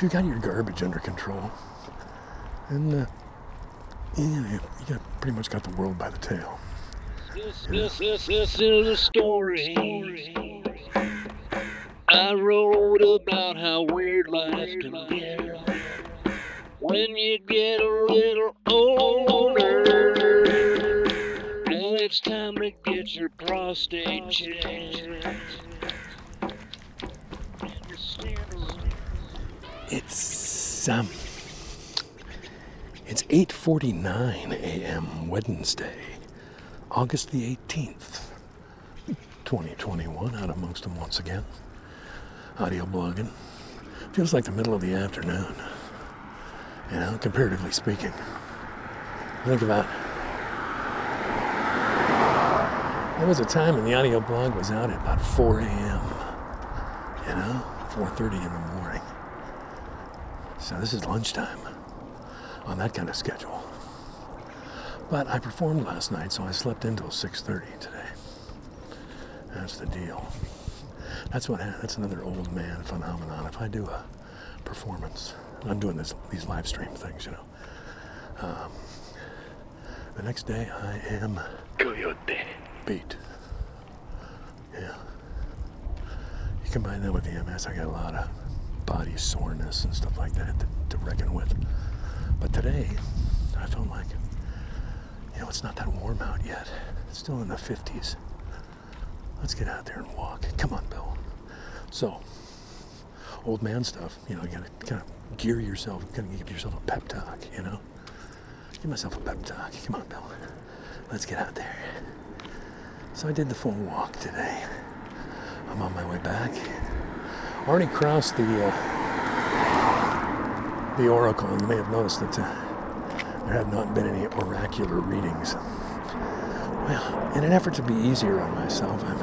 if you got your garbage under control, and uh, you, you got, pretty much got the world by the tail. This, this, this, this is a story. I wrote about how weird life can be when you get a little older. Now it's time to get your prostate checked. It's um, it's 8:49 a.m. Wednesday, August the 18th, 2021. Out amongst them once again. Audio blogging. Feels like the middle of the afternoon. You know, comparatively speaking. Think about. There was a time when the audio blog was out at about 4 a.m. You know, 4:30 in the morning. So this is lunchtime on that kind of schedule. But I performed last night, so I slept until 6:30 today. That's the deal. That's what. That's another old man phenomenon. If I do a performance, I'm doing this these live stream things, you know. Um, the next day I am Coyote. beat. Yeah. You combine that with the MS, I got a lot of body soreness and stuff like that to, to reckon with. But today, I felt like, you know, it's not that warm out yet. It's still in the 50s. Let's get out there and walk. Come on, Bill. So, old man stuff, you know, you gotta kind of gear yourself, kind of give yourself a pep talk, you know? Give myself a pep talk. Come on, Bill. Let's get out there. So I did the full walk today. I'm on my way back. Already crossed the uh, the oracle, and you may have noticed that uh, there have not been any oracular readings. Well, in an effort to be easier on myself, I'm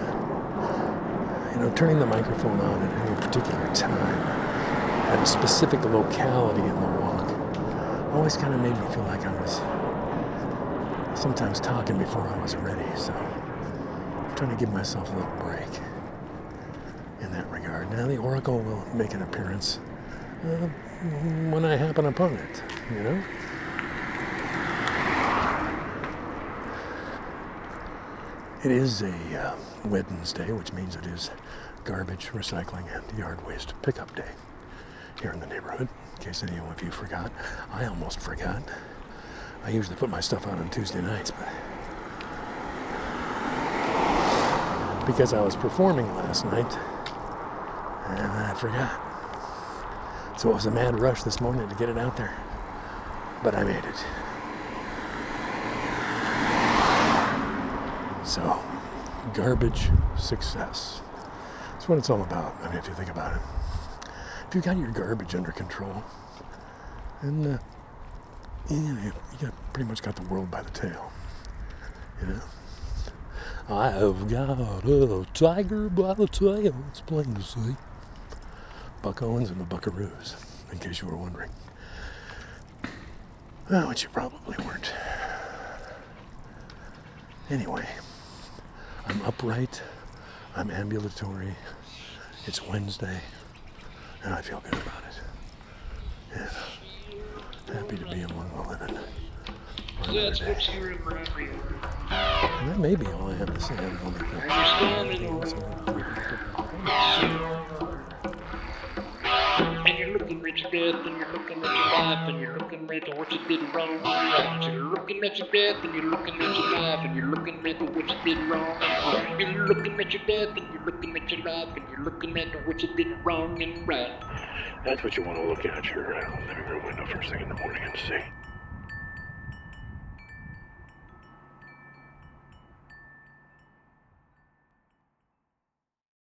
you know turning the microphone on at any particular time at a specific locality in the walk always kind of made me feel like I was sometimes talking before I was ready. So I'm trying to give myself a little break Now the oracle will make an appearance uh, when I happen upon it. You know. It is a uh, Wednesday, which means it is garbage, recycling, and yard waste pickup day here in the neighborhood. In case any of you forgot, I almost forgot. I usually put my stuff out on Tuesday nights, but because I was performing last night, and I forgot. So it was a mad rush this morning to get it out there, but I made it. So, garbage success. That's what it's all about. I mean, if you think about it. If you got your garbage under control, and uh, you, you got pretty much got the world by the tail. You know. I've got a tiger by the tail. It's plain to see. Buck Owens and the Buckaroos, in case you were wondering. Well, which you probably weren't. Anyway, I'm upright. I'm ambulatory. It's Wednesday, and I feel good about it. Happy to be among the living. That's what you of. And that may be all I have to say. I don't at your death, and you're looking at your life, and you're looking at what you did wrong. You're looking at your death, and you're looking at your life, and you're looking at what you did wrong. You're looking at your death, and you're looking at your life, and you're looking at what you did wrong and right. That's what you want to look at your uh, living room window first thing in the morning and see.